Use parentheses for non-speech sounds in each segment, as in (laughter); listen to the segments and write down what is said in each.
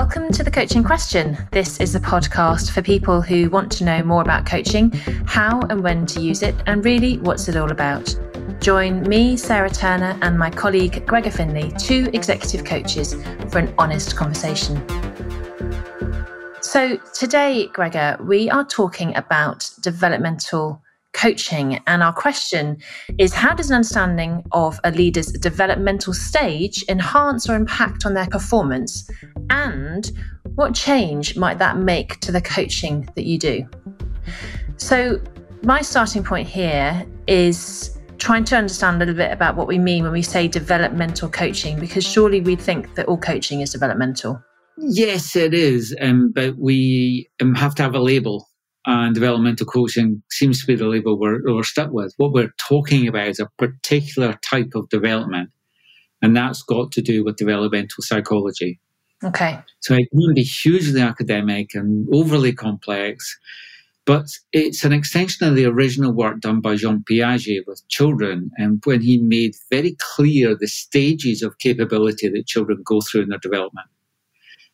Welcome to the Coaching Question. This is a podcast for people who want to know more about coaching, how and when to use it, and really what's it all about. Join me, Sarah Turner, and my colleague Gregor Finley, two executive coaches, for an honest conversation. So, today, Gregor, we are talking about developmental coaching. And our question is How does an understanding of a leader's developmental stage enhance or impact on their performance? And what change might that make to the coaching that you do? So, my starting point here is trying to understand a little bit about what we mean when we say developmental coaching, because surely we think that all coaching is developmental. Yes, it is, um, but we um, have to have a label and developmental coaching seems to be the label we're, we're stuck with. What we're talking about is a particular type of development, and that's got to do with developmental psychology. Okay. So it can be hugely academic and overly complex, but it's an extension of the original work done by Jean Piaget with children, and when he made very clear the stages of capability that children go through in their development.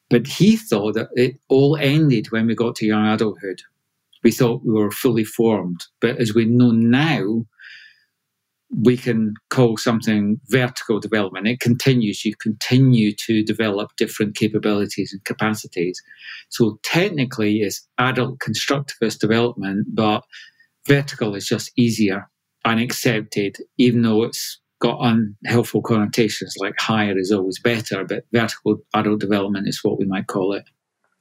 But he thought that it all ended when we got to young adulthood we thought we were fully formed. But as we know now, we can call something vertical development. It continues. You continue to develop different capabilities and capacities. So technically, it's adult constructivist development, but vertical is just easier and accepted, even though it's got unhelpful connotations like higher is always better, but vertical adult development is what we might call it.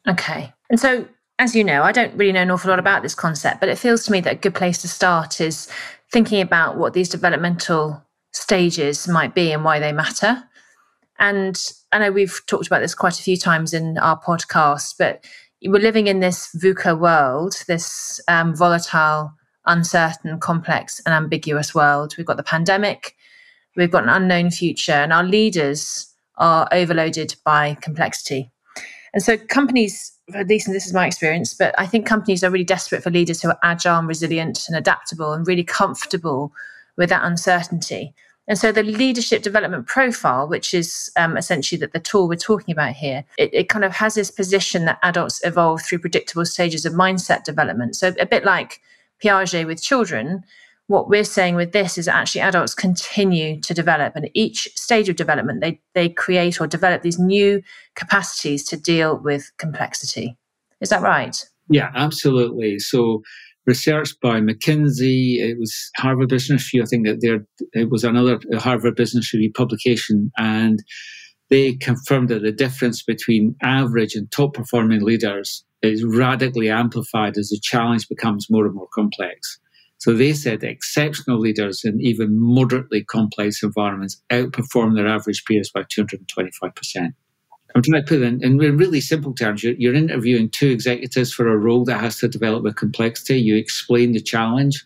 Okay. And so as you know, I don't really know an awful lot about this concept, but it feels to me that a good place to start is thinking about what these developmental stages might be and why they matter. And I know we've talked about this quite a few times in our podcast, but we're living in this VUCA world, this um, volatile, uncertain, complex, and ambiguous world. We've got the pandemic, we've got an unknown future, and our leaders are overloaded by complexity. And so companies at least and this is my experience, but I think companies are really desperate for leaders who are agile and resilient and adaptable and really comfortable with that uncertainty. And so the leadership development profile, which is um, essentially that the tool we're talking about here, it, it, kind of has this position that adults evolve through predictable stages of mindset development. So a bit like Piaget with children, what we're saying with this is actually adults continue to develop and each stage of development they, they create or develop these new capacities to deal with complexity. Is that right? Yeah absolutely. So research by mckinsey it was harvard business review i think that there it was another harvard business review publication and they confirmed that the difference between average and top performing leaders is radically amplified as the challenge becomes more and more complex so they said exceptional leaders in even moderately complex environments outperform their average peers by 225%. I'm trying to put in, in really simple terms. You're, you're, interviewing two executives for a role that has to develop with complexity. You explain the challenge.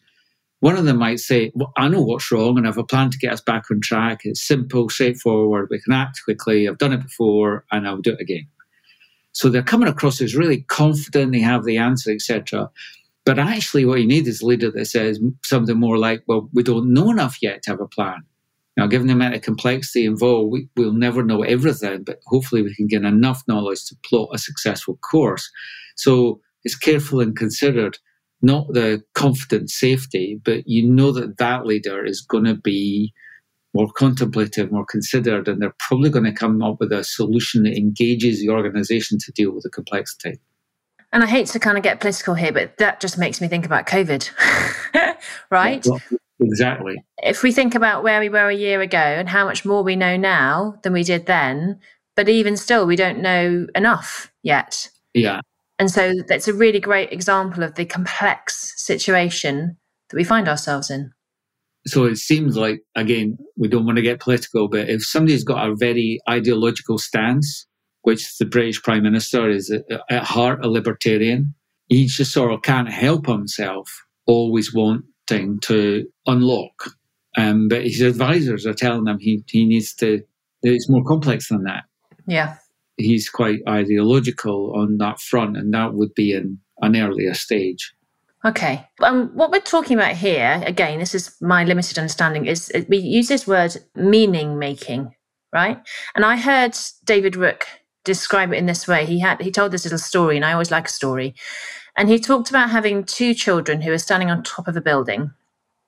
One of them might say, well, I know what's wrong and I have a plan to get us back on track. It's simple, straightforward. We can act quickly. I've done it before and I'll do it again. So they're coming across as really confident. They have the answer, etc. But actually, what you need is a leader that says something more like, well, we don't know enough yet to have a plan. Now, given the amount of complexity involved, we, will never know everything, but hopefully we can gain enough knowledge to plot a successful course. So it's careful and considered, not the confident safety, but you know that that leader is going to be more contemplative, more considered, and they're probably going to come up with a solution that engages the organization to deal with the complexity. And I hate to kind of get political here, but that just makes me think about COVID, (laughs) right? Well, exactly. If we think about where we were a year ago and how much more we know now than we did then, but even still, we don't know enough yet. Yeah. And so that's a really great example of the complex situation that we find ourselves in. So it seems like, again, we don't want to get political, but if somebody's got a very ideological stance, which the British Prime Minister is at heart a libertarian. He just sort of can't help himself always wanting to unlock. Um, but his advisors are telling him he, he needs to, it's more complex than that. Yeah. He's quite ideological on that front, and that would be in an earlier stage. Okay. Um, what we're talking about here, again, this is my limited understanding, is we use this word meaning making, right? And I heard David Rooke describe it in this way. He had he told this little story, and I always like a story. And he talked about having two children who are standing on top of a building,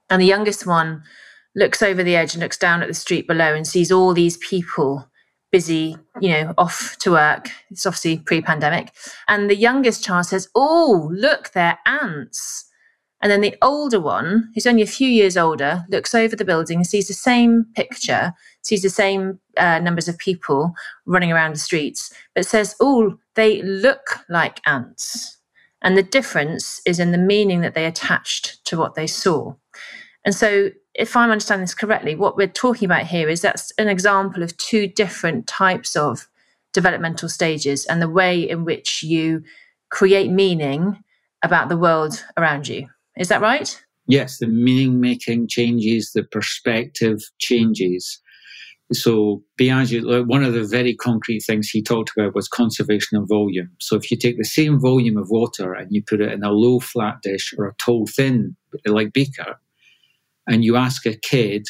and the youngest one looks over the edge and looks down at the street below and sees all these people busy, you know, off to work. It's obviously pre-pandemic, and the youngest child says, "Oh, look, they're ants." And then the older one, who's only a few years older, looks over the building and sees the same picture, sees the same uh, numbers of people running around the streets, but says, Oh, they look like ants. And the difference is in the meaning that they attached to what they saw. And so, if I'm understanding this correctly, what we're talking about here is that's an example of two different types of developmental stages and the way in which you create meaning about the world around you. Is that right? Yes, the meaning making changes, the perspective changes. So Piaget, one of the very concrete things he talked about was conservation of volume. So if you take the same volume of water and you put it in a low flat dish or a tall thin like beaker, and you ask a kid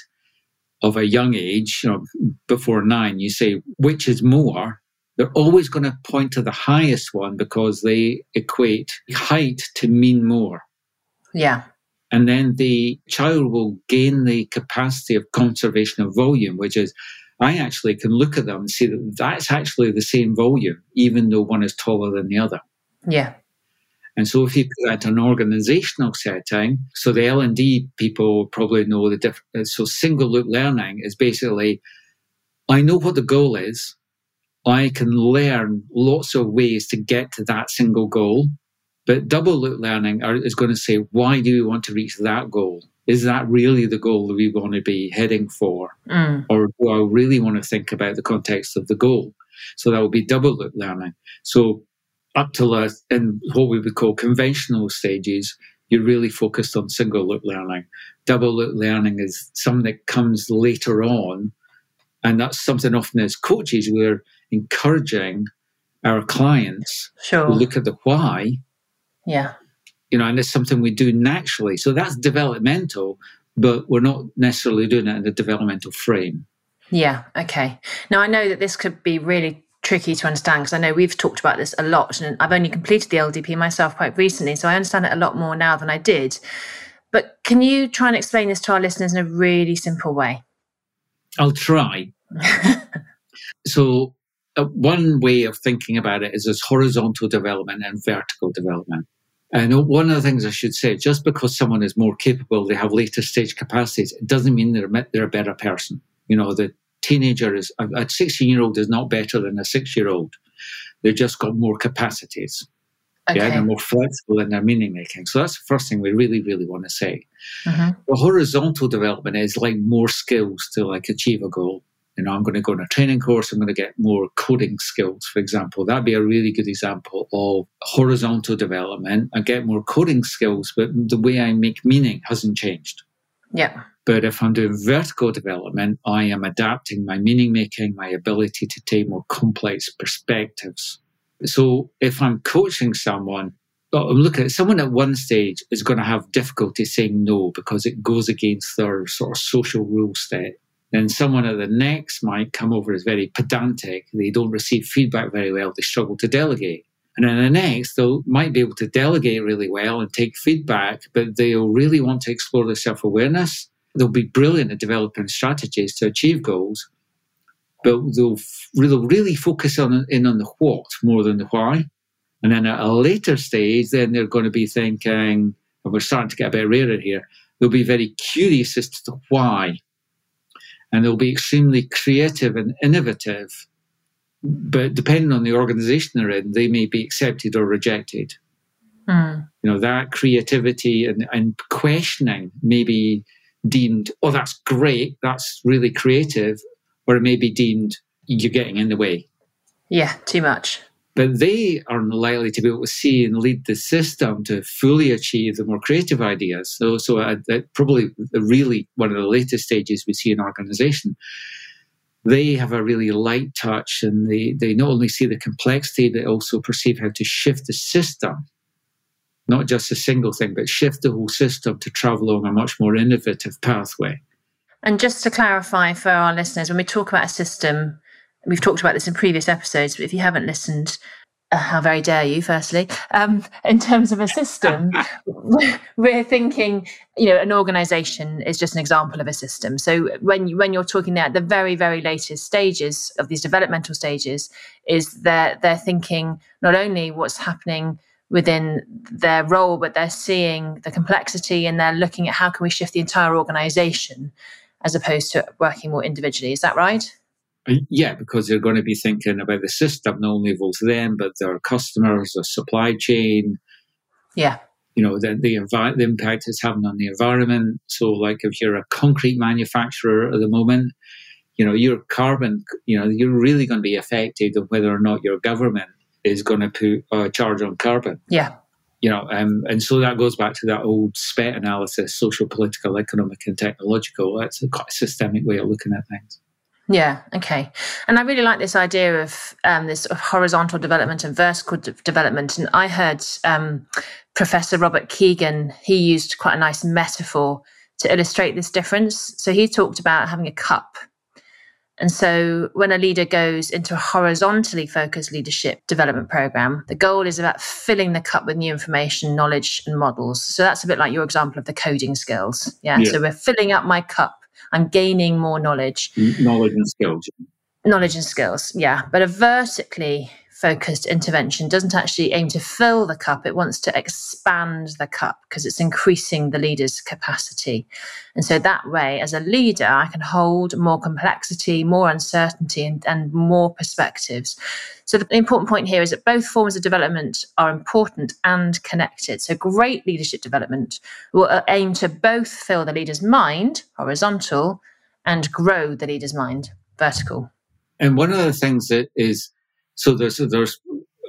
of a young age, you know, before nine, you say which is more, they're always going to point to the highest one because they equate height to mean more. Yeah. And then the child will gain the capacity of conservation of volume, which is I actually can look at them and see that that's actually the same volume, even though one is taller than the other. Yeah. And so if you put that in an organizational setting, so the L&D people probably know the difference. So single loop learning is basically, I know what the goal is. I can learn lots of ways to get to that single goal. But double loop learning are, is going to say, why do we want to reach that goal? Is that really the goal that we want to be heading for? Mm. Or do I really want to think about the context of the goal? So that will be double loop learning. So up to uh, in what we would call conventional stages, you're really focused on single loop learning. Double loop learning is something that comes later on. And that's something often as coaches, we're encouraging our clients sure. to look at the why yeah. You know, and it's something we do naturally. So that's developmental, but we're not necessarily doing it in a developmental frame. Yeah. Okay. Now I know that this could be really tricky to understand because I know we've talked about this a lot and I've only completed the LDP myself quite recently, so I understand it a lot more now than I did. But can you try and explain this to our listeners in a really simple way? I'll try. (laughs) so, one way of thinking about it is as horizontal development and vertical development. And one of the things I should say, just because someone is more capable, they have later stage capacities, it doesn't mean they're, they're a better person. You know, the teenager is, a 16 year old is not better than a six year old. They've just got more capacities. Okay. Yeah, they're more flexible in their meaning making. So that's the first thing we really, really want to say. Mm-hmm. Well, horizontal development is like more skills to like achieve a goal you know, I'm going to go on a training course, I'm going to get more coding skills, for example. That'd be a really good example of horizontal development. I get more coding skills, but the way I make meaning hasn't changed. Yeah. But if I'm doing vertical development, I am adapting my meaning making, my ability to take more complex perspectives. So if I'm coaching someone, oh, I'm looking at someone at one stage is going to have difficulty saying no because it goes against their sort of social rule set then someone at the next might come over as very pedantic. They don't receive feedback very well. They struggle to delegate. And then the next, they might be able to delegate really well and take feedback, but they'll really want to explore their self awareness. They'll be brilliant at developing strategies to achieve goals, but they'll really, really focus on in on the what more than the why. And then at a later stage, then they're going to be thinking, and we're starting to get a bit rarer here, they'll be very curious as to the why and they'll be extremely creative and innovative. But depending on the organization they're in, they may be accepted or rejected. Mm. You know, that creativity and, and questioning may be deemed, oh, that's great, that's really creative, or it may be deemed you're getting in the way. Yeah, too much but they are likely to be able to see and lead the system to fully achieve the more creative ideas. So, so uh, probably really one of the latest stages we see in organization. They have a really light touch and they, they not only see the complexity, but also perceive how to shift the system, not just a single thing, but shift the whole system to travel along a much more innovative pathway. And just to clarify for our listeners, when we talk about a system, we've talked about this in previous episodes, but if you haven't listened, uh, how very dare you, firstly, um, in terms of a system, (laughs) we're thinking, you know, an organization is just an example of a system. So when, you, when you're talking there at the very, very latest stages of these developmental stages, is they're, they're thinking not only what's happening within their role, but they're seeing the complexity and they're looking at how can we shift the entire organization as opposed to working more individually. Is that right? Uh, yeah, because they're going to be thinking about the system not only involves them, but their customers, their supply chain. Yeah. You know, the, the, envi- the impact it's having on the environment. So, like if you're a concrete manufacturer at the moment, you know, your carbon, you know, you're really going to be affected of whether or not your government is going to put a charge on carbon. Yeah. You know, um, and so that goes back to that old SPET analysis, social, political, economic, and technological. That's a quite systemic way of looking at things. Yeah. Okay. And I really like this idea of um, this sort of horizontal development and vertical de- development. And I heard um, Professor Robert Kegan. He used quite a nice metaphor to illustrate this difference. So he talked about having a cup. And so when a leader goes into a horizontally focused leadership development program, the goal is about filling the cup with new information, knowledge, and models. So that's a bit like your example of the coding skills. Yeah. yeah. So we're filling up my cup I'm gaining more knowledge. Knowledge and skills. Knowledge and skills, yeah. But a vertically focused intervention doesn't actually aim to fill the cup, it wants to expand the cup because it's increasing the leader's capacity. And so that way, as a leader, I can hold more complexity, more uncertainty, and, and more perspectives. So the important point here is that both forms of development are important and connected. So great leadership development will uh, aim to both fill the leader's mind, horizontal, and grow the leader's mind, vertical. And one of the things that is so there's there's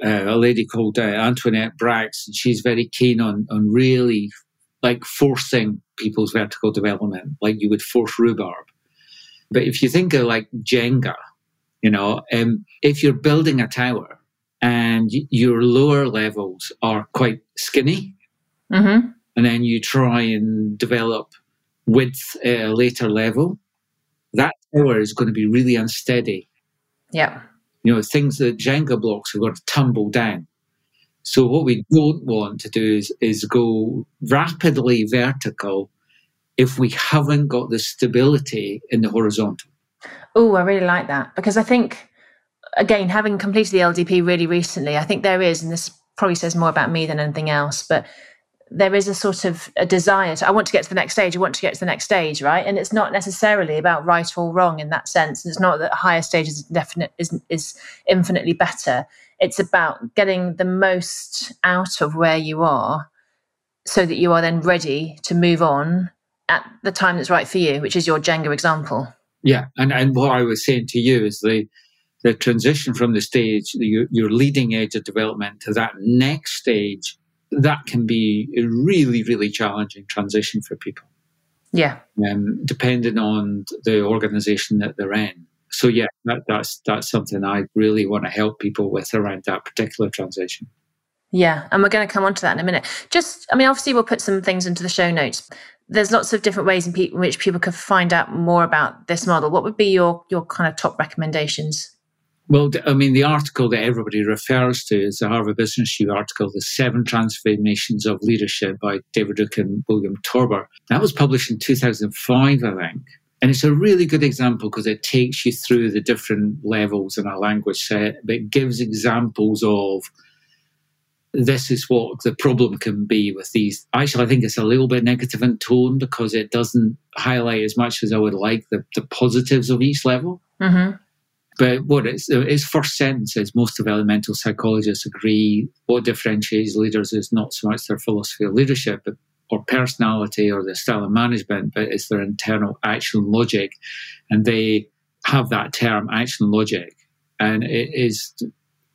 uh, a lady called uh, Antoinette Brax, and she's very keen on on really like forcing people's vertical development, like you would force rhubarb. But if you think of like Jenga, you know, um, if you're building a tower and your lower levels are quite skinny, mm-hmm. and then you try and develop width at a later level, that tower is going to be really unsteady. Yeah you know, things that Jenga blocks are going to tumble down. So what we don't want to do is, is go rapidly vertical if we haven't got the stability in the horizontal. Oh, I really like that because I think, again, having completed the LDP really recently, I think there is, and this probably says more about me than anything else, but there is a sort of a desire to, I want to get to the next stage, I want to get to the next stage, right? And it's not necessarily about right or wrong in that sense. It's not that higher stage is definite is is infinitely better. It's about getting the most out of where you are so that you are then ready to move on at the time that's right for you, which is your Jenga example. Yeah. And and what I was saying to you is the the transition from the stage, your, your leading edge of development to that next stage that can be a really, really challenging transition for people. Yeah. Um, depending on the organization that they're in. So yeah, that, that's that's something I really want to help people with around that particular transition. Yeah, and we're going to come on to that in a minute. Just, I mean, obviously, we'll put some things into the show notes. There's lots of different ways in, pe- in which people can find out more about this model. What would be your your kind of top recommendations? Well, I mean, the article that everybody refers to is the Harvard Business Review article, The Seven Transformations of Leadership by David Rooke and William Torbert. That was published in 2005, I think. And it's a really good example because it takes you through the different levels in a language set, but gives examples of this is what the problem can be with these. Actually, I think it's a little bit negative in tone because it doesn't highlight as much as I would like the, the positives of each level. Mm-hmm. But what its, its first sentence is most developmental psychologists agree what differentiates leaders is not so much their philosophy of leadership or personality or their style of management, but it's their internal action logic. And they have that term action logic. And it is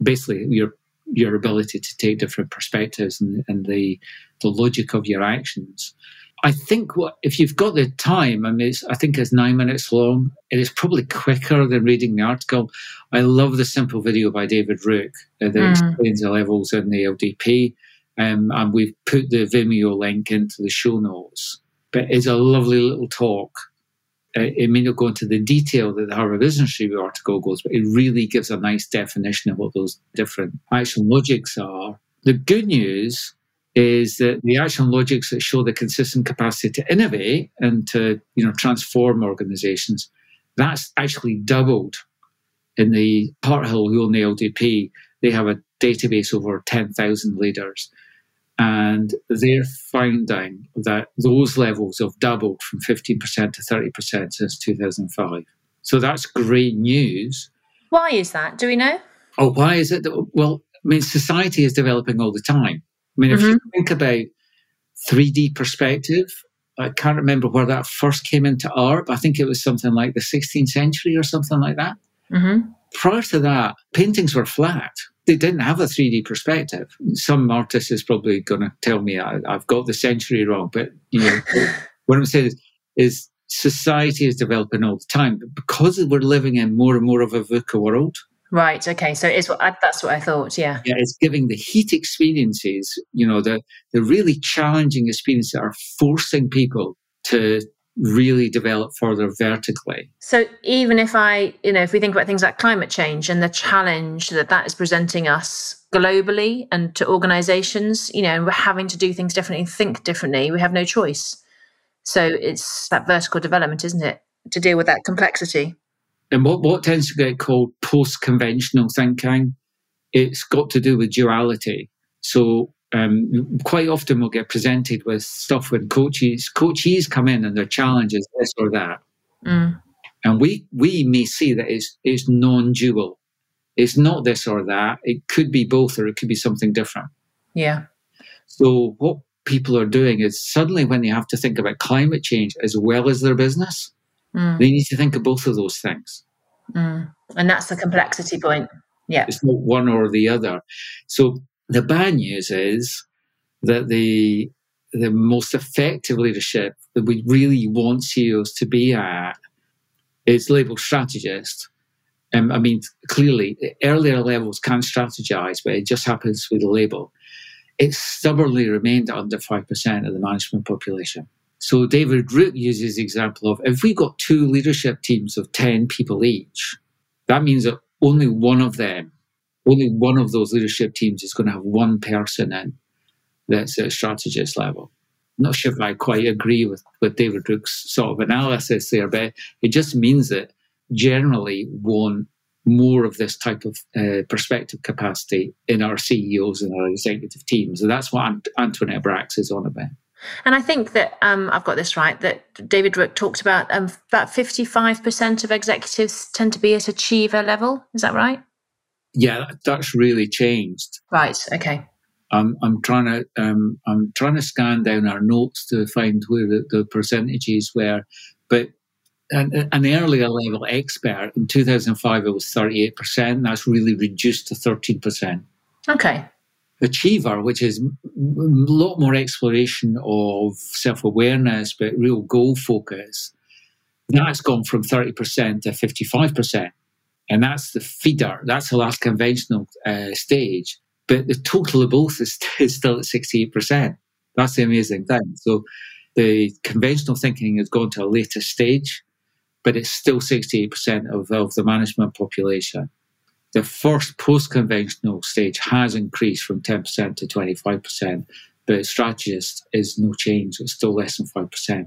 basically your your ability to take different perspectives and, and the the logic of your actions. I think what if you've got the time, I mean, I think it's nine minutes long. It is probably quicker than reading the article. I love the simple video by David Rooke uh, that mm. explains the levels in the LDP, um, and we've put the Vimeo link into the show notes. But it's a lovely little talk. uh, it may not go into the detail that the Harvard Business Review article goes, but it really gives a nice definition of what those different action logics are. The good news is that the action logics that show the consistent capacity to innovate and to you know transform organizations, that's actually doubled in the Harthill who own the LDP. They have a database over 10,000 leaders. And they're finding that those levels have doubled from 15% to 30% since 2005. So that's great news. Why is that? Do we know? Oh, why is it? That, well, I mean, society is developing all the time. I mean, if mm-hmm. you think about 3D perspective, I can't remember where that first came into art. I think it was something like the 16th century or something like that. Mm-hmm. Prior to that, paintings were flat they didn't have a 3D perspective. Some artist is probably going to tell me I, have got the century wrong, but you know, (laughs) what I'm saying is, is society is developing all the time, but because we're living in more and more of a VUCA world. Right. Okay. So it's what I, that's what I thought. Yeah. Yeah. It's giving the heat experiences, you know, the the really challenging experiences that are forcing people to really develop further vertically. So even if I, you know, if we think about things like climate change and the challenge that that is presenting us globally and to organizations, you know, and we're having to do things differently, think differently, we have no choice. So it's that vertical development, isn't it, to deal with that complexity. And what, what tends to get called post conventional thinking, it's got to do with duality. So um, quite often we'll get presented with stuff when coaches coaches come in and their challenge is this or that, mm. and we we may see that it's it's non-dual. It's not this or that. It could be both, or it could be something different. Yeah. So what people are doing is suddenly when they have to think about climate change as well as their business, mm. they need to think of both of those things. Mm. And that's the complexity point. Yeah. It's not one or the other. So the bad news is that the the most effective leadership that we really want CEOs to be at is labeled strategist. Um, I mean, clearly, earlier levels can strategize, but it just happens with the label. It stubbornly remained under 5% of the management population. So David Rooke uses the example of if we got two leadership teams of 10 people each, that means that only one of them only one of those leadership teams is going to have one person in that's at strategist level. Not sure if I quite agree with, with David Rooke's sort of analysis there, but it just means that generally want more of this type of uh, perspective capacity in our CEOs and our executive teams. And that's what Ant- Antoinette Brax is on about. And I think that um, I've got this right that David Rooke talked about um, about 55% of executives tend to be at achiever level. Is that right? yeah, that's really changed. Right. Okay. I'm I'm trying to um, I'm trying to scan down our notes to find where the, the percentages were, but an, an earlier level expert in 2005 it was 38 percent. That's really reduced to 13 percent. Okay. Achiever, which is a lot more exploration of self awareness, but real goal focus, that's gone from 30% to 55% and that's the feeder. That's the last conventional uh, stage. But the total of both is, (laughs) is still at 68%. That's the amazing thing. So the conventional thinking has gone to a later stage, but it's still 68% of, of the management population. The first post conventional stage has increased from 10% to 25%, but strategist is no change. It's still less than 5%.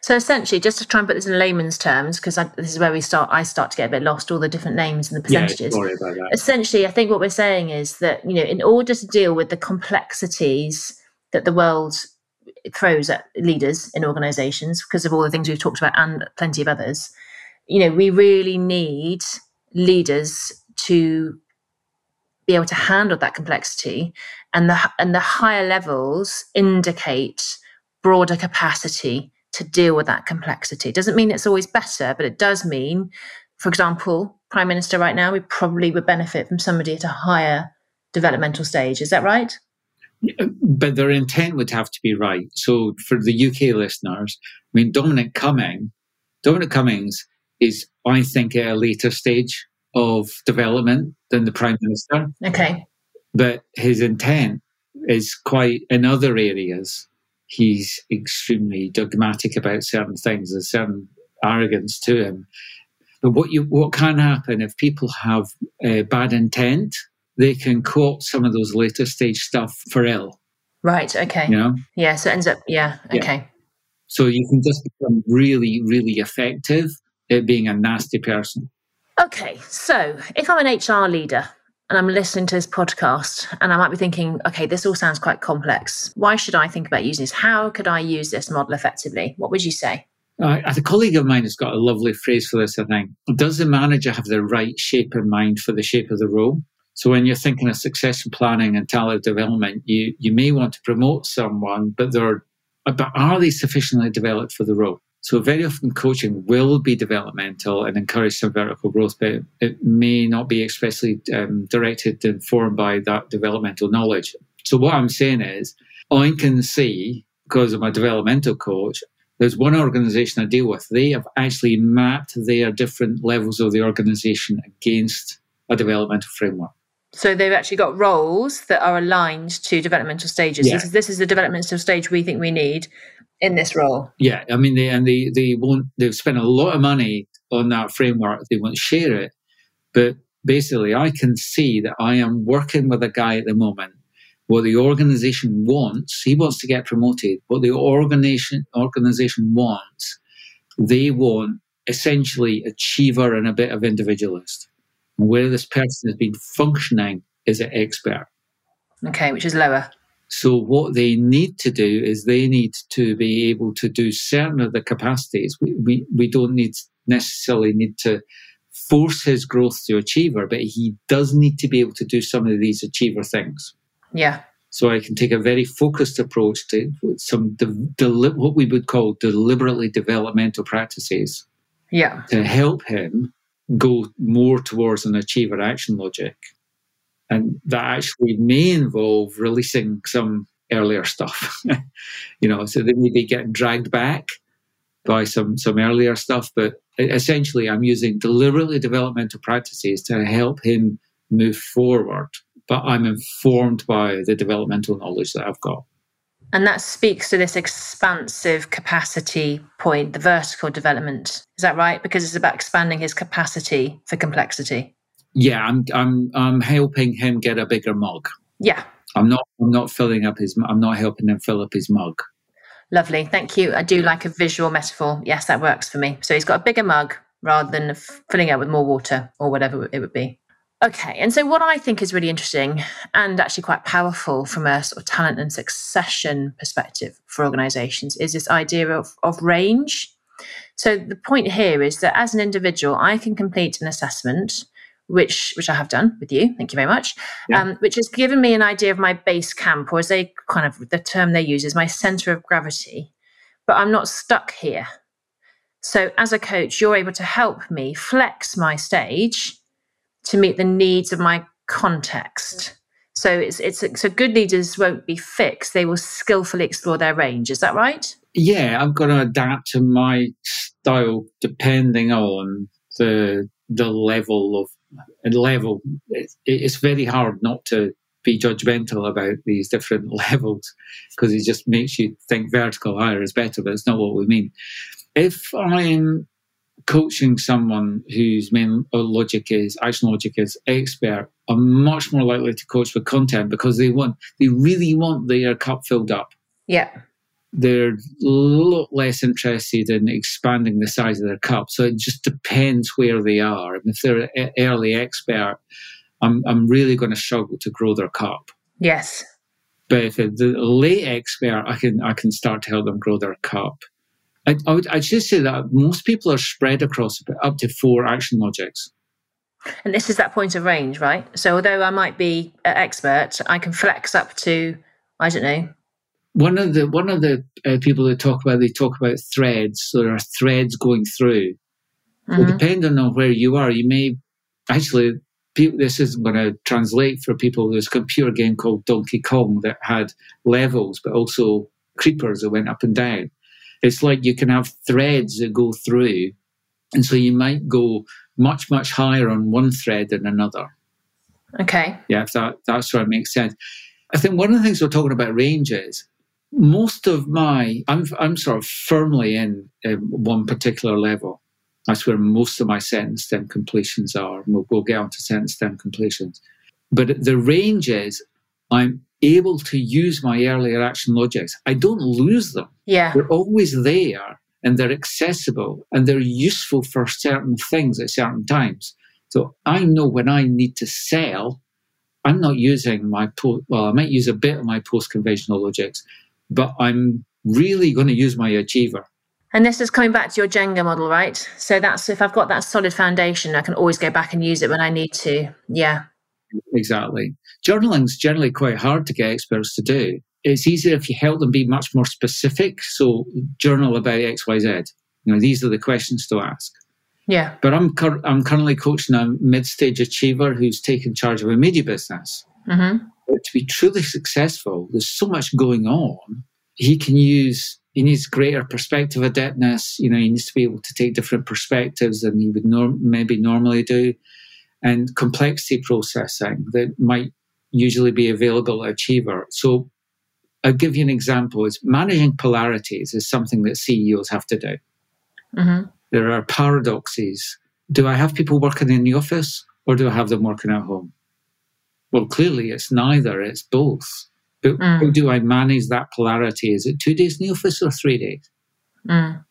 So essentially, just to try and put this in layman's terms, because this is where we start, I start to get a bit lost, all the different names and the percentages. Yeah, worry about that. essentially, I think what we're saying is that you know, in order to deal with the complexities that the world throws at leaders in organisations, because of all the things we've talked about and plenty of others, you know, we really need leaders to be able to handle that complexity, and the and the higher levels indicate broader capacity to deal with that complexity. it Doesn't mean it's always better, but it does mean, for example, Prime Minister right now, we probably would benefit from somebody at a higher developmental stage. Is that right? But their intent would have to be right. So for the UK listeners, I mean, Dominic Cumming, Dominic Cummings is, I think, at a later stage of development than the Prime Minister. Okay. But his intent is quite in other areas he's extremely dogmatic about certain things. There's certain arrogance to him. But what you what can happen if people have uh, bad intent, they can quote some of those later stage stuff for ill. Right. Okay. You know. Yeah. So it ends up. Yeah. Okay. Yeah. So you can just become really, really effective at being a nasty person. Okay. So if I'm an HR leader and I'm listening to this podcast and I might be thinking, okay, this all sounds quite complex. Why should I think about using this? How could I use this model effectively? What would you say? Uh, a colleague of mine has got a lovely phrase for this, I think. Does the manager have the right shape in mind for the shape of the role? So when you're thinking of succession planning and talent development, you, you may want to promote someone, but they're but are they sufficiently developed for the role? So very often coaching will be developmental and encourage some vertical growth, but it may not be expressly um, directed and informed by that developmental knowledge. So what I'm saying is, I can see because I'm a developmental coach. There's one organization I deal with. They have actually mapped their different levels of the organization against a developmental framework. So they've actually got roles that are aligned to developmental stages. Yeah. This, is, this is the developmental stage we think we need in this role. Yeah, I mean, they and they they won't. They've spent a lot of money on that framework. They won't share it, but basically, I can see that I am working with a guy at the moment. What the organization wants, he wants to get promoted. What the organization organization wants, they want essentially achiever and a bit of individualist. Where this person has been functioning is an expert. Okay, which is lower. So what they need to do is they need to be able to do certain of the capacities. We, we, we don't need necessarily need to force his growth to achiever, but he does need to be able to do some of these achiever things. Yeah. So I can take a very focused approach to some de- deli- what we would call deliberately developmental practices. Yeah. To help him go more towards an achiever action logic and that actually may involve releasing some earlier stuff. (laughs) you know, so they may be getting dragged back by some some earlier stuff, but essentially, I'm using deliberately developmental practices to help him move forward. But I'm informed by the developmental knowledge that I've got. And that speaks to this expansive capacity point, the vertical development. Is that right? Because it's about expanding his capacity for complexity yeah, I'm I'm I'm helping him get a bigger mug. Yeah. I'm not I'm not filling up his I'm not helping him fill up his mug. Lovely. Thank you. I do like a visual metaphor. Yes, that works for me. So he's got a bigger mug rather than filling it with more water or whatever it would be. Okay. And so what I think is really interesting and actually quite powerful from a sort of talent and succession perspective for organizations is this idea of, of range. So the point here is that as an individual, I can complete an assessment which which I have done with you. Thank you very much. Yeah. Um, which has given me an idea of my base camp, or as they kind of the term they use is my center of gravity. But I'm not stuck here. So as a coach, you're able to help me flex my stage to meet the needs of my context. So it's it's so good leaders won't be fixed; they will skillfully explore their range. Is that right? Yeah, I'm going to adapt to my style depending on the the level of level. It's, it's very hard not to be judgmental about these different (laughs) levels because it just makes you think vertical higher is better, but it's not what we mean. If I'm coaching someone whose main uh, logic is action logic is expert, I'm much more likely to coach with content because they want they really want their cup filled up. Yeah they're a lot less interested in expanding the size of their cup. So it just depends where they are. And if they're an early expert, I'm, I'm really going to struggle to grow their cup. Yes. But if it's the late expert, I can I can start to help them grow their cup. I, I would I should say that most people are spread across up to four action logics. And this is that point of range, right? So although I might be an expert, I can flex up to I don't know one of the one of the uh, people that talk about they talk about threads. So there are threads going through. Mm-hmm. So depending on where you are, you may actually. This isn't going to translate for people. There's a computer game called Donkey Kong that had levels, but also creepers that went up and down. It's like you can have threads that go through, and so you might go much much higher on one thread than another. Okay. Yeah, if that that sort of makes sense. I think one of the things we're talking about range is most of my, I'm, I'm sort of firmly in um, one particular level. That's where most of my sentence stem completions are. We'll, we'll get on to sentence stem completions. But the range is I'm able to use my earlier action logics. I don't lose them. Yeah. They're always there and they're accessible and they're useful for certain things at certain times. So I know when I need to sell, I'm not using my, po- well, I might use a bit of my post conventional logics, but I'm really going to use my achiever. And this is coming back to your Jenga model, right? So that's if I've got that solid foundation, I can always go back and use it when I need to. Yeah. Exactly. Journaling's generally quite hard to get experts to do. It's easier if you help them be much more specific. So journal about X, Y, Z. You know, these are the questions to ask. Yeah. But I'm cur- I'm currently coaching a mid-stage achiever who's taken charge of a media business. Mm-hmm. But to be truly successful, there's so much going on. He can use he needs greater perspective adeptness. You know, he needs to be able to take different perspectives than he would norm- maybe normally do, and complexity processing that might usually be available at Achiever. So, I'll give you an example. It's managing polarities is something that CEOs have to do. Mm-hmm. There are paradoxes. Do I have people working in the office or do I have them working at home? Well, clearly it's neither, it's both. But Mm. how do I manage that polarity? Is it two days in the office or three days? Mm.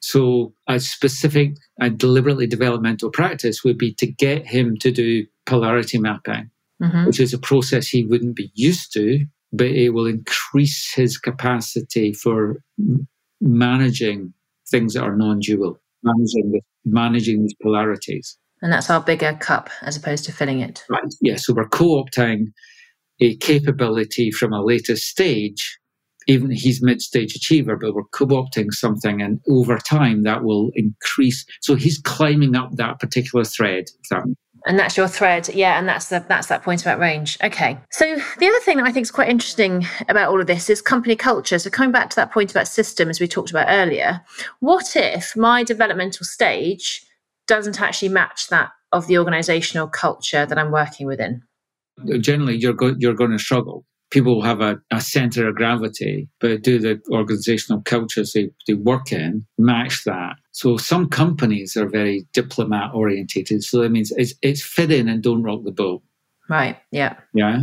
So a specific and deliberately developmental practice would be to get him to do polarity mapping, Mm-hmm. which is a process he wouldn't be used to, but it will increase his capacity for m- managing things that are non-dual, managing the, managing these polarities. And that's our bigger cup as opposed to filling it. Right. Yeah. So we're co-opting a capability from a later stage. Even he's mid-stage achiever, but we're co-opting something, and over time that will increase. So he's climbing up that particular thread. that- And that's your thread, yeah. And that's the that's that point about range. Okay. So the other thing that I think is quite interesting about all of this is company culture. So coming back to that point about system as we talked about earlier, what if my developmental stage doesn't actually match that of the organizational culture that I'm working within? Generally, you're go- you're going to struggle. People will have a, a center of gravity, but do the organizational cultures they, they work in match that? So some companies are very diplomat orientated. So that means it's it's fit in and don't rock the boat. Right. Yeah. Yeah.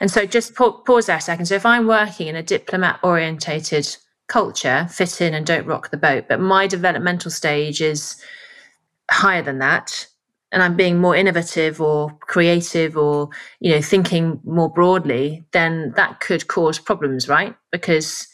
And so just pa- pause there a second. So if I'm working in a diplomat orientated culture, fit in and don't rock the boat, but my developmental stage is higher than that, and I'm being more innovative or creative or, you know, thinking more broadly, then that could cause problems, right? Because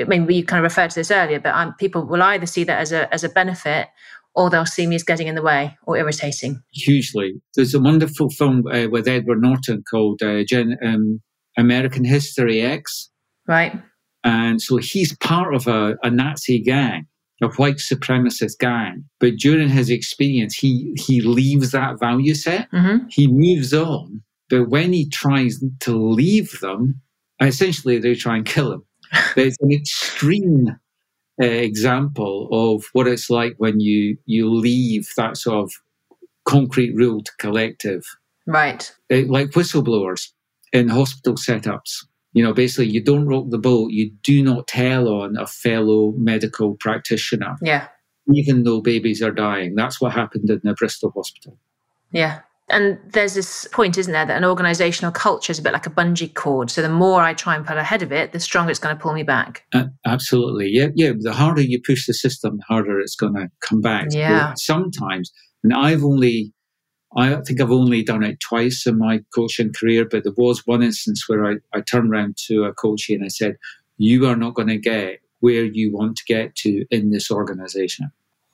I mean, we kind of referred to this earlier, but um, people will either see that as a as a benefit or they'll see me as getting in the way or irritating. hugely. There's a wonderful film uh, with Edward Norton called uh, Gen- um, American History X. Right. And so he's part of a, a Nazi gang, a white supremacist gang. But during his experience, he, he leaves that value set. Mm-hmm. He moves on. But when he tries to leave them, essentially they try and kill him. (laughs) There's an extreme uh, example of what it's like when you, you leave that sort of concrete ruled collective Right. uh, like whistleblowers in hospital setups. You know, basically, you don't rock the boat. You do not tell on a fellow medical practitioner, Yeah. even though babies are dying. That's what happened in the Bristol hospital. Yeah. And there's this point, isn't there, that an organizational culture is a bit like a bungee cord. So the more I try and pull ahead of it, the stronger it's going to pull me back. Uh, absolutely, yeah, yeah. The harder you push the system, the harder it's going to come back. Yeah. sometimes, and I've only, I think I've only done it twice in my coaching career, but there was one instance where I, I turned around to a coachee and I said, "You are not going to get where you want to get to in this organization.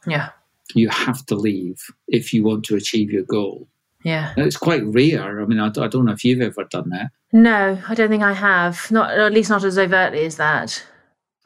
Yeah. You have to leave if you want to achieve your goal." Yeah. And it's quite rare. I mean, I, I don't know if you've ever done that. No, I don't think I have. Not at least not as overtly as that.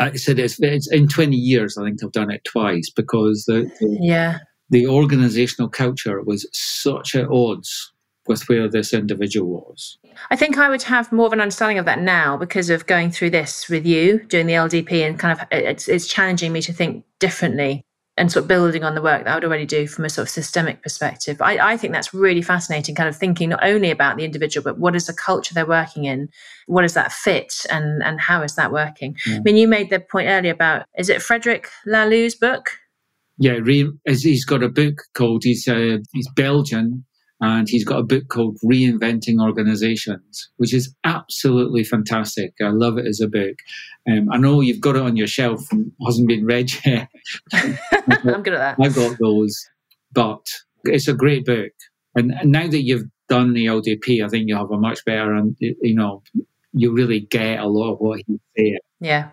I said it's, it's in 20 years, I think I've done it twice because the, the, Yeah. The organizational culture was such at odds with where this individual was. I think I would have more of an understanding of that now because of going through this with you, doing the LDP, and kind of it's, it's challenging me to think differently and sort of building on the work that I would already do from a sort of systemic perspective. I, I, think that's really fascinating, kind of thinking not only about the individual, but what is the culture they're working in? What does that fit and and how is that working? Yeah. I mean, you made the point earlier about is it Frederic Laloux's book? Yeah, he's got a book called he's uh, he's Belgian and he's got a book called Reinventing Organizations, which is absolutely fantastic. I love it as a book. Um, I know you've got it on your shelf and hasn't been read (laughs) yet. (laughs) I'm good at that. I've got those, but it's a great book. And now that you've done the LDP, I think you have a much better, and you know, you really get a lot of what he's saying. Yeah.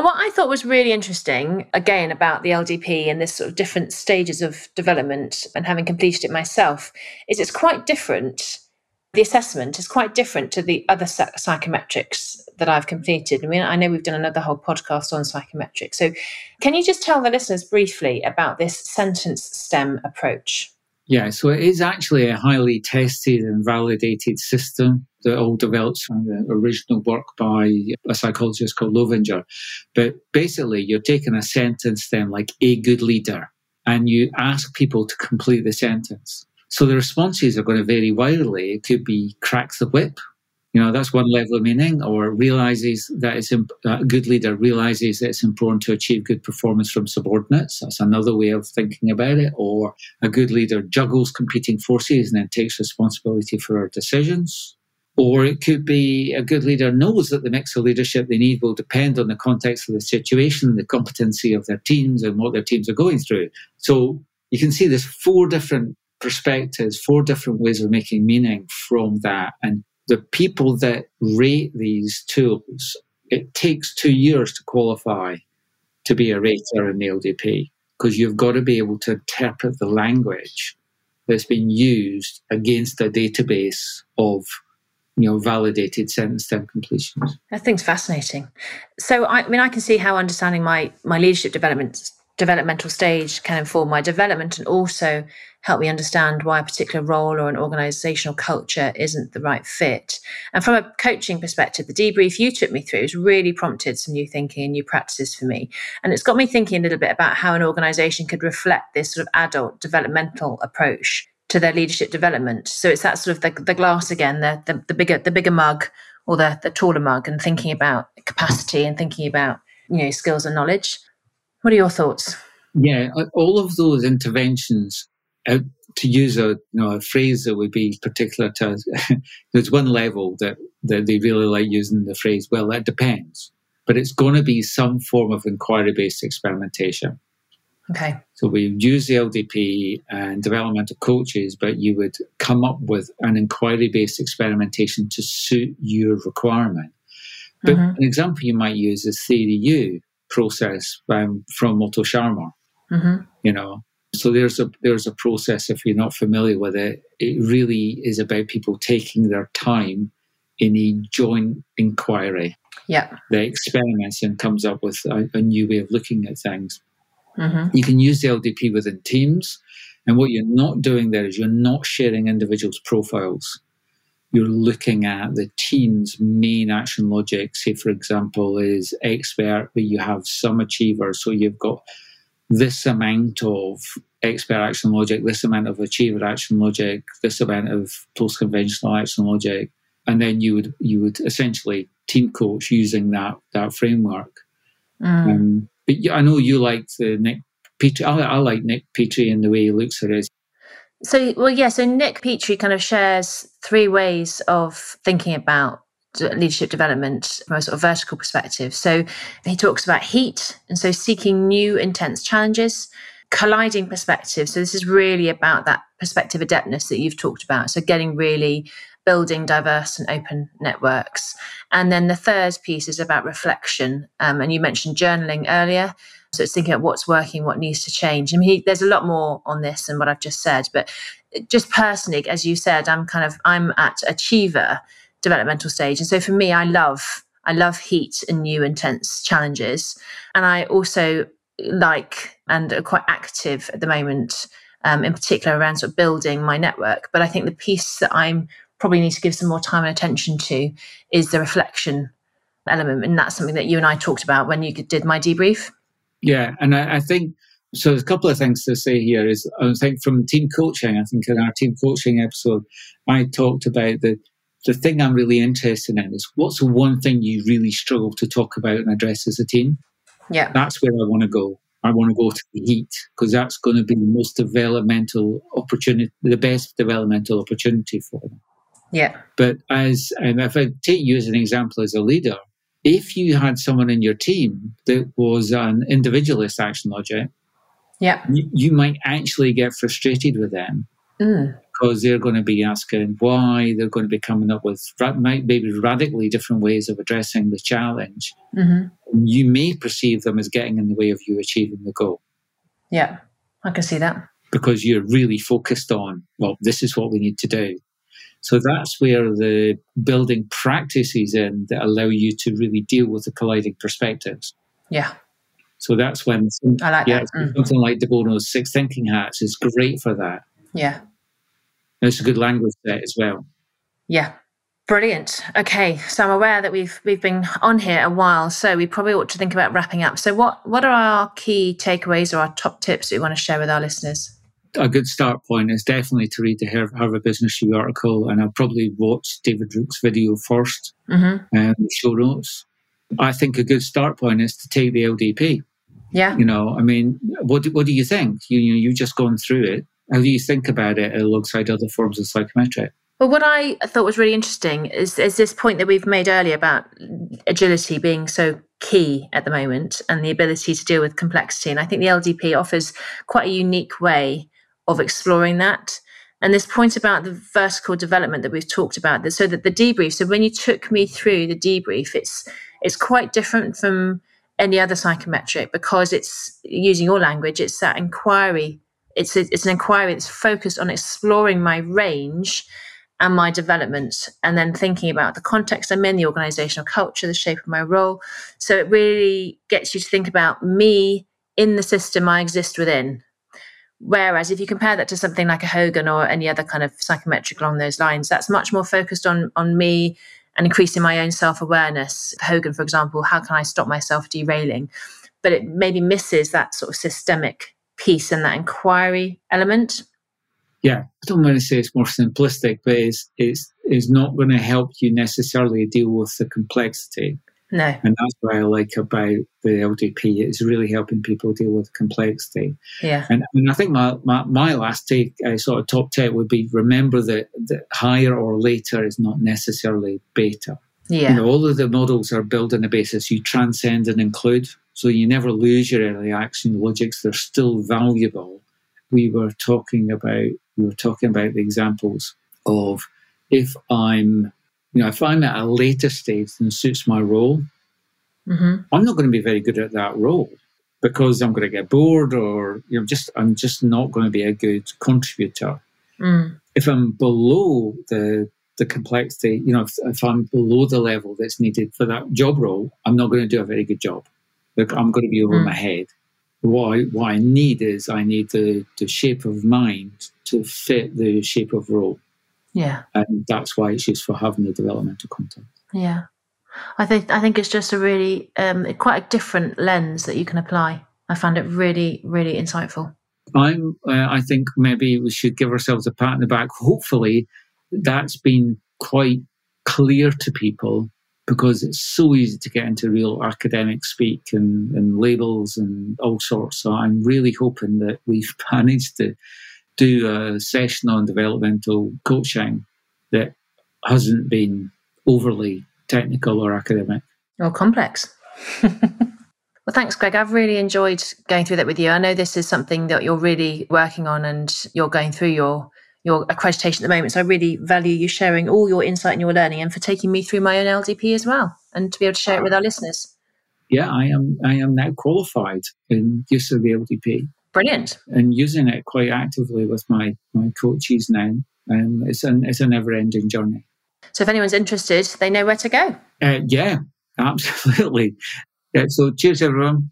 And what I thought was really interesting, again, about the LDP and this sort of different stages of development and having completed it myself, is it's quite different. The assessment is quite different to the other psychometrics that I've completed. I mean, I know we've done another whole podcast on psychometrics. So, can you just tell the listeners briefly about this sentence stem approach? Yeah, so it is actually a highly tested and validated system that all developed from the original work by a psychologist called Loevinger. But basically, you're taking a sentence then like a good leader, and you ask people to complete the sentence. So the responses are going to vary widely. It could be cracks the whip, you know, that's one level of meaning, or realizes that it's imp- uh, a good leader realizes that it's important to achieve good performance from subordinates. That's another way of thinking about it. Or a good leader juggles competing forces and then takes responsibility for our decisions. Or it could be a good leader knows that the mix of leadership they need will depend on the context of the situation, the competency of their teams, and what their teams are going through. So you can see there's four different perspectives, four different ways of making meaning from that. And the people that rate these tools, it takes two years to qualify to be a rater in the LDP because you've got to be able to interpret the language that's been used against a database of you know validated sentence stem completions. Think it's fascinating. So I, I mean, I can see how understanding my my leadership development developmental stage can inform my development and also help me understand why a particular role or an organizational culture isn't the right fit. And from a coaching perspective, the debrief you took me through has really prompted some new thinking and new practices for me. And it's got me thinking a little bit about how an organization could reflect this sort of adult developmental approach to their leadership development. So it's that sort of the, the glass again, the, the, the bigger the bigger mug or the, the taller mug and thinking about capacity and thinking about you know skills and knowledge. What are your thoughts? Yeah, all of those interventions, uh, to use a you know a phrase that would be particular to us, (laughs) there's one level that, that they really like using the phrase, well, that depends. But it's going to be some form of inquiry based experimentation. Okay. So we use the LDP and developmental coaches, but you would come up with an inquiry based experimentation to suit your requirement. But mm-hmm. an example you might use is Theory U, process um, from Otto Scharmer. Mm-hmm. You know, so there's a there's a process. If you're not familiar with it, it really is about people taking their time in a joint inquiry. Yeah, they experiments and comes up with a, a new way of looking at things. Mm-hmm. You can use the LDP within teams, and what you're not doing there is you're not sharing individuals' profiles you're looking at the team's main action logic. Say, for example, is expert, but you have some achievers. So you've got this amount of expert action logic, this amount of achiever action logic, this amount of post conventional action logic, and then you would you would essentially team coach using that that framework. Mm. Um, but I know you like the Nick Petrie. I, I like Nick Petrie and the way he looks at it. So, well, yeah. So Nick Petrie kind of shares three ways of thinking about leadership development from a sort of vertical perspective. So he talks about heat, and so seeking new intense challenges, colliding perspectives. So this is really about that perspective adeptness that you've talked about. So getting really building diverse and open networks. And then the third piece is about reflection. Um, and you mentioned journaling earlier. So it's thinking about what's working, what needs to change. I mean, he, there's a lot more on this than what I've just said, but just personally, as you said, I'm kind of I'm at achiever developmental stage, and so for me, I love I love heat and new intense challenges, and I also like and are quite active at the moment, um, in particular around sort of building my network. But I think the piece that I'm probably need to give some more time and attention to is the reflection element, and that's something that you and I talked about when you did my debrief. Yeah, and I, I think So there's a couple of things to say here. Is I think from team coaching, I think in our team coaching episode, I talked about the the thing I'm really interested in is what's the one thing you really struggle to talk about and address as a team. Yeah, that's where I want to go. I want to go to the heat because that's going to be the most developmental opportunity, the best developmental opportunity for them. Yeah. But as um, if I take you as an example as a leader, if you had someone in your team that was an individualist action logic, yeah, you, you might actually get frustrated with them mm. because they're going to be asking why. They're going to be coming up with might maybe radically different ways of addressing the challenge. Mm-hmm. You may perceive them as getting in the way of you achieving the goal. Yeah, I can see that because you're really focused on well, this is what we need to do. So that's where the building practices in that allow you to really deal with the colliding perspectives. Yeah. So that's when I like yeah, mm. something like De Bono's Six Thinking Hats is great for that. Yeah. And it's a good language set as well. Yeah. Brilliant. Okay, so I'm aware that we've we've been on here a while, so we probably ought to think about wrapping up. So, what what are our key takeaways or our top tips that we want to share with our listeners? A good start point is definitely to read the Harvard Business Review article, and I'll probably watch David Rooke's video 1st mm-hmm. and show notes. I think a good start point is to take the LDP. Yeah. You know, I mean, what do, what do you think? You, you you've just gone through it. How do you think about it alongside other forms of psychometric? Well, what I thought was really interesting is, is this point that we've made earlier about agility being so key at the moment and the ability to deal with complexity. And I think the LDP offers quite a unique way of exploring that. And this point about the vertical development that we've talked about, so that the debrief. So when you took me through the debrief, it's it's quite different from any other psychometric because it's using your language, it's that inquiry. It's, a, it's an inquiry that's focused on exploring my range and my development, and then thinking about the context I'm in, the organizational culture, the shape of my role. So it really gets you to think about me in the system I exist within. Whereas if you compare that to something like a Hogan or any other kind of psychometric along those lines, that's much more focused on on me and increasing my own self awareness. Hogan, for example, how can I stop myself derailing? But it maybe misses that sort of systemic piece and that inquiry element. Yeah, I don't want to say it's more simplistic, but it's it's it's not going to help you necessarily deal with the complexity. No. And that's what I like about the LDP. It's really helping people deal with complexity. Yeah. And, and I think my, my, my last take, uh, sort of top tip would be remember that, that higher or later is not necessarily beta. Yeah. You know, all of the models are built on the basis you transcend and include. So you never lose your early action logics. They're still valuable. We were talking about we were talking about the examples of if I'm you know, if I'm at a later stage than suits my role, mm-hmm. I'm not going to be very good at that role because I'm going to get bored or you know just I'm just not going to be a good contributor. Mm. If I'm below the the complexity, you know, if, if, I'm below the level that's needed for that job role, I'm not going to do a very good job. Like I'm going to be over mm. my head. What I, what I need is I need the, the shape of mind to fit the shape of role. Yeah. And that's why it's useful having the developmental content. Yeah. I think I think it's just a really um, quite a different lens that you can apply. I found it really, really insightful. I'm. Uh, I think maybe we should give ourselves a pat on the back. Hopefully, that's been quite clear to people because it's so easy to get into real academic speak and, and labels and all sorts. So I'm really hoping that we've (laughs) managed to do a session on developmental coaching that hasn't been overly technical or academic. Or complex. (laughs) well, thanks, Greg. I've really enjoyed going through that with you. I know this is something that you're really working on and you're going through your your accreditation at the moment. So I really value you sharing all your insight and your learning and for taking me through my own LDP as well and to be able to share it with our listeners. Yeah, I am I am now qualified in use of the LDP. Brilliant. And using it quite actively with my, my coaches now. Um, it's, an, it's a never ending journey. So if anyone's interested, they know where to go. Uh, yeah, absolutely. Yeah, so cheers, everyone.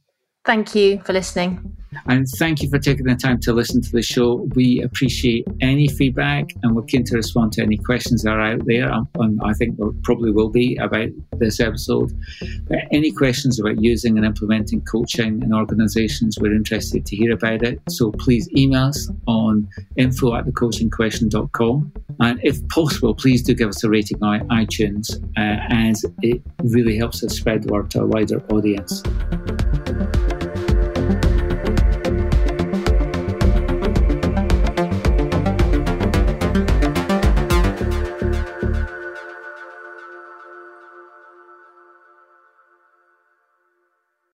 Thank you for listening. And thank you for taking the time to listen to the show. We appreciate any feedback and we're keen to respond to any questions that are out there. And um, I think there probably will be about this episode. But any questions about using and implementing coaching in organizations, we're interested to hear about it. So please email us on info at thecoachingquestion.com. And if possible, please do give us a rating on iTunes uh, as it really helps us spread the word to a wider audience.